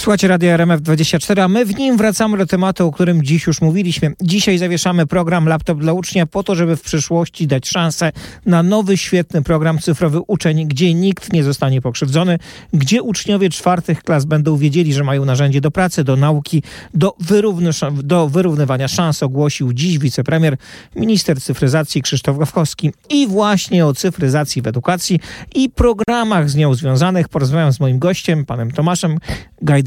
Słuchajcie Radia RMF24, a my w nim wracamy do tematu, o którym dziś już mówiliśmy. Dzisiaj zawieszamy program Laptop dla ucznia po to, żeby w przyszłości dać szansę na nowy, świetny program cyfrowy uczeń, gdzie nikt nie zostanie pokrzywdzony, gdzie uczniowie czwartych klas będą wiedzieli, że mają narzędzie do pracy, do nauki, do, wyrówny, do wyrównywania szans, ogłosił dziś wicepremier, minister cyfryzacji Krzysztof Gawkowski. I właśnie o cyfryzacji w edukacji i programach z nią związanych porozmawiam z moim gościem, panem Tomaszem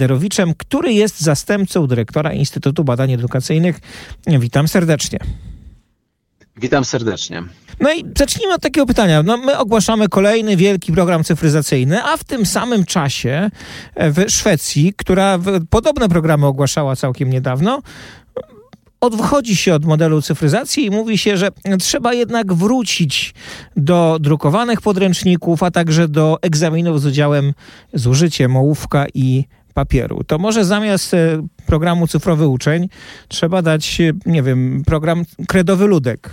Gajderowiczem, który jest zastępcą dyrektora Instytutu Badań Edukacyjnych. Witam serdecznie. Witam serdecznie. No i zacznijmy od takiego pytania. No, my ogłaszamy kolejny wielki program cyfryzacyjny, a w tym samym czasie w Szwecji, która podobne programy ogłaszała całkiem niedawno, odchodzi się od modelu cyfryzacji i mówi się, że trzeba jednak wrócić do drukowanych podręczników, a także do egzaminów z udziałem, z użyciem ołówka i papieru. To może zamiast e, programu cyfrowy uczeń trzeba dać, e, nie wiem, program kredowy ludek.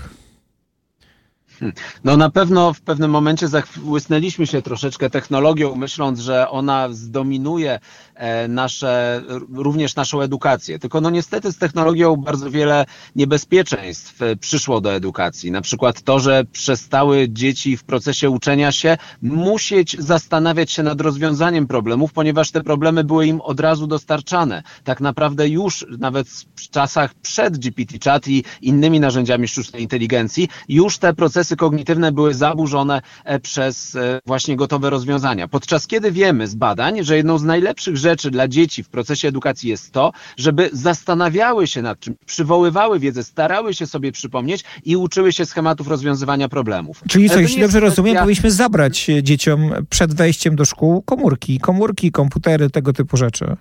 Hmm. No na pewno w pewnym momencie zachłysnęliśmy się troszeczkę technologią, myśląc, że ona zdominuje e, nasze, również naszą edukację. Tylko no niestety z technologią bardzo wiele niebezpieczeństw e, przyszło do edukacji. Na przykład to, że przestały dzieci w procesie uczenia się musieć zastanawiać się nad rozwiązaniem problemów, ponieważ te problemy były im od razu dostarczane. Tak naprawdę już nawet w czasach przed GPT-chat i innymi narzędziami sztucznej inteligencji, już te procesy procesy kognitywne były zaburzone e, przez e, właśnie gotowe rozwiązania. Podczas kiedy wiemy z badań, że jedną z najlepszych rzeczy dla dzieci w procesie edukacji jest to, żeby zastanawiały się nad czym, przywoływały wiedzę, starały się sobie przypomnieć i uczyły się schematów rozwiązywania problemów. Czyli co, jeśli dobrze rozumiem, powinniśmy zabrać dzieciom przed wejściem do szkół komórki, komórki, komputery, tego typu rzeczy.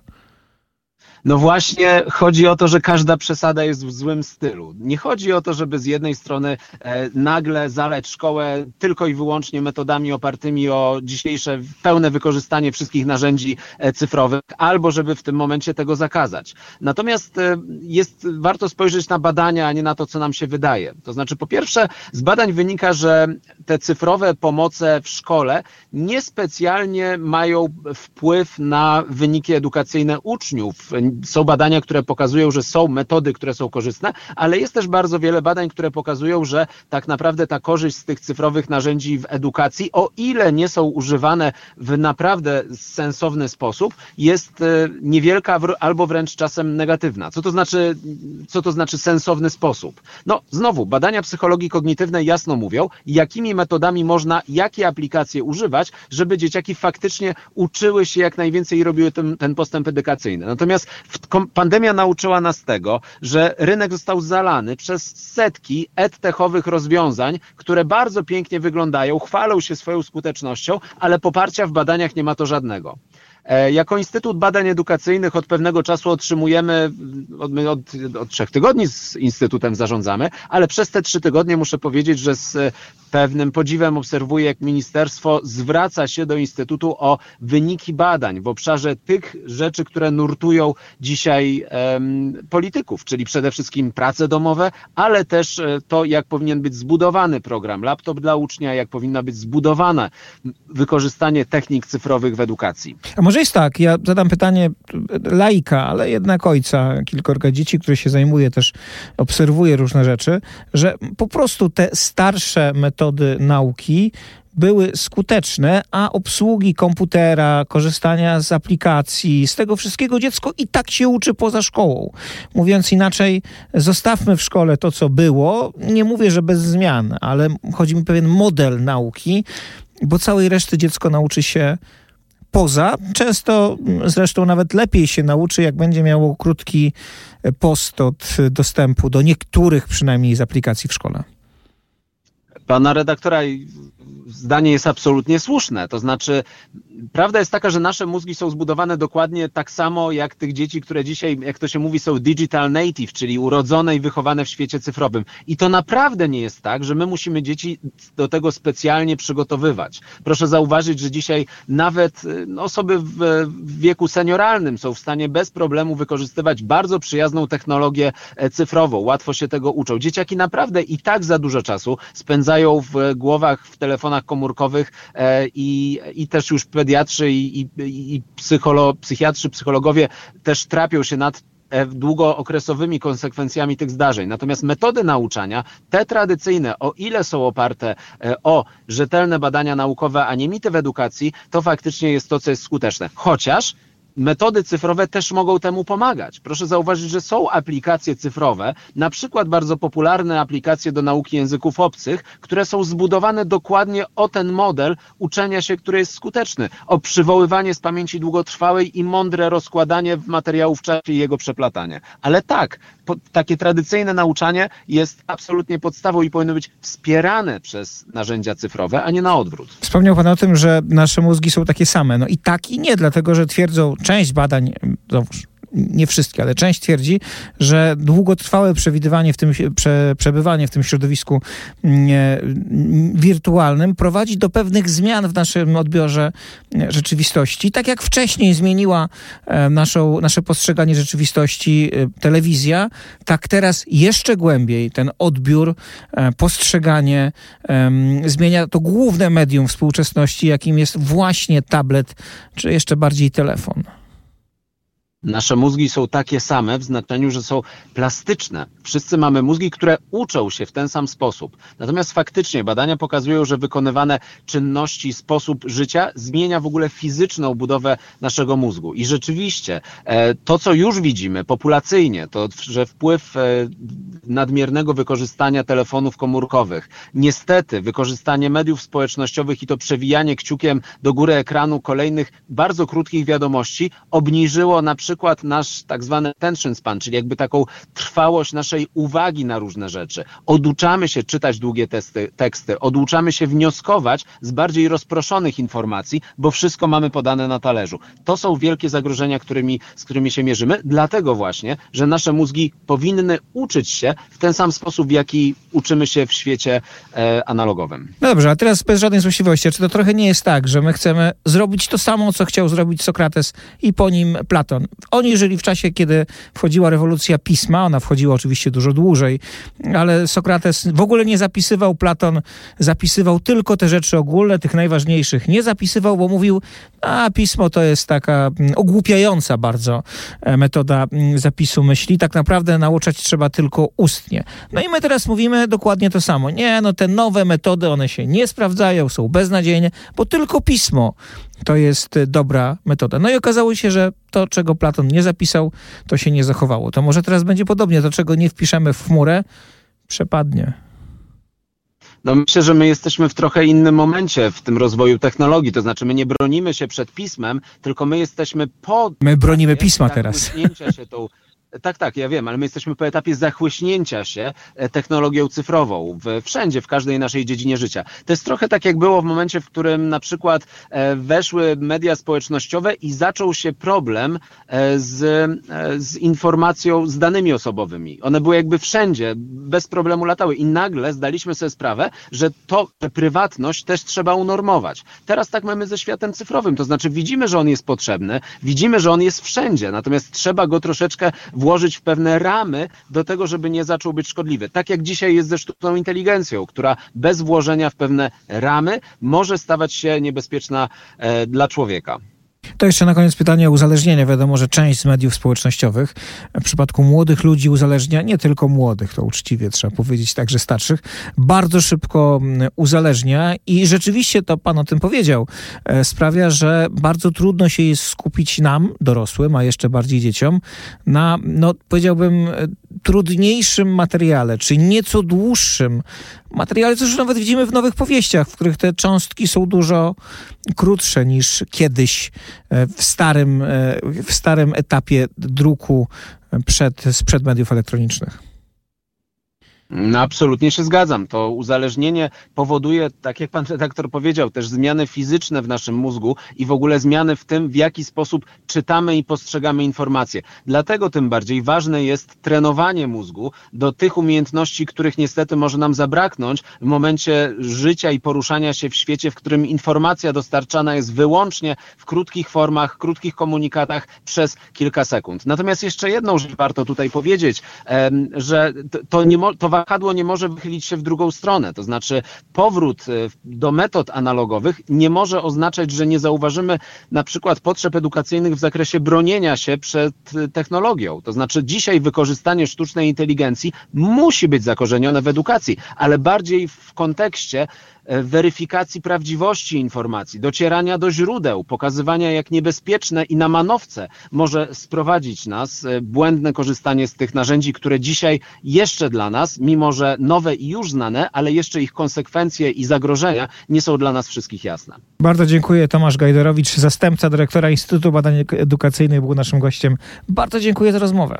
No właśnie chodzi o to, że każda przesada jest w złym stylu. Nie chodzi o to, żeby z jednej strony e, nagle zaleć szkołę tylko i wyłącznie metodami opartymi o dzisiejsze pełne wykorzystanie wszystkich narzędzi e, cyfrowych, albo żeby w tym momencie tego zakazać. Natomiast e, jest, warto spojrzeć na badania, a nie na to, co nam się wydaje. To znaczy, po pierwsze, z badań wynika, że te cyfrowe pomoce w szkole niespecjalnie mają wpływ na wyniki edukacyjne uczniów są badania, które pokazują, że są metody, które są korzystne, ale jest też bardzo wiele badań, które pokazują, że tak naprawdę ta korzyść z tych cyfrowych narzędzi w edukacji, o ile nie są używane w naprawdę sensowny sposób, jest e, niewielka albo wręcz czasem negatywna. Co to znaczy, co to znaczy sensowny sposób? No, znowu, badania psychologii kognitywnej jasno mówią, jakimi metodami można, jakie aplikacje używać, żeby dzieciaki faktycznie uczyły się jak najwięcej i robiły ten, ten postęp edukacyjny. Natomiast Pandemia nauczyła nas tego, że rynek został zalany przez setki edtechowych rozwiązań, które bardzo pięknie wyglądają, chwalą się swoją skutecznością, ale poparcia w badaniach nie ma to żadnego. E, jako Instytut Badań Edukacyjnych od pewnego czasu otrzymujemy, od, od, od, trzech tygodni z Instytutem zarządzamy, ale przez te trzy tygodnie muszę powiedzieć, że z pewnym podziwem obserwuję, jak ministerstwo zwraca się do Instytutu o wyniki badań w obszarze tych rzeczy, które nurtują dzisiaj um, polityków, czyli przede wszystkim prace domowe, ale też e, to, jak powinien być zbudowany program laptop dla ucznia, jak powinna być zbudowane wykorzystanie technik cyfrowych w edukacji. Może jest tak, ja zadam pytanie laika, ale jednak ojca, kilkorga dzieci, który się zajmuje też, obserwuje różne rzeczy, że po prostu te starsze metody nauki były skuteczne, a obsługi komputera, korzystania z aplikacji, z tego wszystkiego dziecko i tak się uczy poza szkołą. Mówiąc inaczej, zostawmy w szkole to, co było. Nie mówię, że bez zmian, ale chodzi mi o pewien model nauki, bo całej reszty dziecko nauczy się poza. Często zresztą nawet lepiej się nauczy, jak będzie miało krótki post od dostępu do niektórych przynajmniej z aplikacji w szkole. Pana redaktora zdanie jest absolutnie słuszne. To znaczy, prawda jest taka, że nasze mózgi są zbudowane dokładnie tak samo jak tych dzieci, które dzisiaj, jak to się mówi, są digital native, czyli urodzone i wychowane w świecie cyfrowym. I to naprawdę nie jest tak, że my musimy dzieci do tego specjalnie przygotowywać. Proszę zauważyć, że dzisiaj nawet no, osoby w wieku senioralnym są w stanie bez problemu wykorzystywać bardzo przyjazną technologię e, cyfrową. Łatwo się tego uczą. Dzieciaki naprawdę i tak za dużo czasu spędzają w głowach w telefonie telefonach komórkowych i, i też już pediatrzy i, i, i psycholo, psychiatrzy, psychologowie też trapią się nad E, długookresowymi konsekwencjami tych zdarzeń. Natomiast metody nauczania, te tradycyjne, o ile są oparte e, o rzetelne badania naukowe, a nie mity w edukacji, to faktycznie jest to, co jest skuteczne. Chociaż metody cyfrowe też mogą temu pomagać. Proszę zauważyć, że są aplikacje cyfrowe, na przykład bardzo popularne aplikacje do nauki języków obcych, które są zbudowane dokładnie o ten model uczenia się, który jest skuteczny, o przywoływanie z pamięci długotrwałej i mądre rozkładanie materiału w czasie i jego przeplatanie. Ale tak, po, takie tradycyjne nauczanie jest absolutnie podstawą i powinno być wspierane przez narzędzia cyfrowe, a nie na odwrót. Wspomniał Pan o tym, że nasze mózgi są takie same. No i tak i nie, dlatego że twierdzą część badań, znowuż nie wszystkie, ale część twierdzi, że długotrwałe przewidywanie w tym, prze, przebywanie w tym środowisku nie, mm, wirtualnym prowadzi do pewnych zmian w naszym odbiorze e, rzeczywistości. Tak jak wcześniej zmieniła e, naszą, nasze postrzeganie rzeczywistości e, telewizja, tak teraz jeszcze głębiej ten odbiór, postrzeganie zmienia to główne medium współczesności, jakim jest właśnie tablet, czy jeszcze bardziej telefon. Nasze mózgi są takie same w znaczeniu, że są plastyczne. Wszyscy mamy mózgi, które uczą się w ten sam sposób. Natomiast faktycznie badania pokazują, że wykonywane czynności, sposób życia zmienia w ogóle fizyczną budowę naszego mózgu. I rzeczywiście e, to, co już widzimy populacyjnie, to, że wpływ e, nadmiernego wykorzystania telefonów komórkowych, niestety wykorzystanie mediów społecznościowych i to przewijanie kciukiem do góry ekranu kolejnych bardzo krótkich wiadomości obniżyło na przykład przykład nasz tak zwany attention span, czyli jakby taką trwałość naszej uwagi na różne rzeczy. Oduczamy się czytać długie testy, teksty, oduczamy się wnioskować z bardziej rozproszonych informacji, bo wszystko mamy podane na talerzu. To są wielkie zagrożenia, którymi, z którymi się mierzymy, dlatego właśnie, że nasze mózgi powinny uczyć się w ten sam sposób, w jaki uczymy się w świecie e, analogowym. Dobrze, a teraz bez żadnej złośliwości, czy to trochę nie jest tak, że my chcemy zrobić to samo, co chciał zrobić Sokrates i po nim Platon? Oni żyli w czasie, kiedy wchodziła rewolucja pisma, ona wchodziła oczywiście dużo dłużej, ale Sokrates w ogóle nie zapisywał, Platon zapisywał tylko te rzeczy ogólne, tych najważniejszych. Nie zapisywał, bo mówił, a pismo to jest taka mm, ogłupiająca bardzo e, metoda mm, zapisu myśli. Tak naprawdę nauczać trzeba tylko ustnie. No i my teraz mówimy dokładnie to samo. Nie, no te nowe metody, one się nie sprawdzają, są beznadziejne, bo tylko pismo to jest y, dobra metoda. No i okazało się, że to, czego Platon nie zapisał, to się nie zachowało. To może teraz będzie podobnie. To, czego nie wpiszemy w chmurę, przepadnie. No myślę, że my jesteśmy w trochę innym momencie w tym rozwoju technologii. To znaczy, my nie bronimy się przed pismem, tylko my jesteśmy po. My bronimy pisma teraz. się tą tak, tak, ja wiem, ale my jesteśmy po etapie zachłyśnięcia się e, technologią cyfrową w, wszędzie, w każdej naszej dziedzinie życia. To jest trochę tak, jak było w momencie, w którym na przykład e, weszły media społecznościowe i zaczął się problem e, z, z informacją, z danymi osobowymi. One były jakby wszędzie, bez problemu latały i nagle zdaliśmy sobie sprawę, że to, prywatność też trzeba unormować. Teraz tak mamy ze światem cyfrowym, to znaczy widzimy, że on jest potrzebny, widzimy, że on jest wszędzie, natomiast trzeba go troszeczkę włożyć w pewne ramy do tego, żeby nie zaczął być szkodliwy. Tak jak dzisiaj jest ze sztuczną inteligencją, która bez włożenia w pewne ramy może stawać się niebezpieczna e, dla człowieka. To jeszcze na koniec pytanie o uzależnienie. Wiadomo, że część z mediów społecznościowych w przypadku młodych ludzi uzależnia, nie tylko młodych, to uczciwie trzeba powiedzieć, także starszych, bardzo szybko mm, uzależnia i rzeczywiście to pan o tym powiedział, e, sprawia, że bardzo trudno się jest skupić nam, dorosłym, a jeszcze bardziej dzieciom, na, no powiedziałbym, e, trudniejszym materiale, czy nieco dłuższym materiale, co już nawet widzimy w nowych powieściach, w których te cząstki są dużo krótsze niż kiedyś e, w starym, e, w starym etapie druku przed, sprzed mediów elektronicznych. No, absolutnie się zgadzam. To uzależnienie powoduje, tak jak pan redaktor powiedział, też zmiany fizyczne w naszym mózgu i w ogóle zmiany w tym, w jaki sposób czytamy i postrzegamy informacje. Dlatego tym bardziej ważne jest trenowanie mózgu do tych umiejętności, których niestety może nam zabraknąć w momencie życia i poruszania się w świecie, w którym informacja dostarczana jest wyłącznie w krótkich formach, krótkich komunikatach przez kilka sekund. Natomiast jeszcze jedną rzecz warto tutaj powiedzieć, że to, nie, to wahadło nie może wychylić się w drugą stronę. To znaczy powrót e, do metod analogowych nie może oznaczać, że nie zauważymy na przykład potrzeb edukacyjnych w zakresie bronienia się przed e, technologią. To znaczy dzisiaj wykorzystanie sztucznej inteligencji musi być zakorzenione w edukacji, ale bardziej w kontekście weryfikacji prawdziwości informacji, docierania do źródeł, pokazywania jak niebezpieczne i na manowce może sprowadzić nas e, błędne korzystanie z tych narzędzi, które dzisiaj jeszcze dla nas, mimo że nowe i już znane, ale jeszcze ich konsekwencje i zagrożenia nie są dla nas wszystkich jasne. Bardzo dziękuję. Tomasz Gajderowicz, zastępca dyrektora Instytutu Badań Edukacyjnych był naszym gościem. Bardzo dziękuję za rozmowę.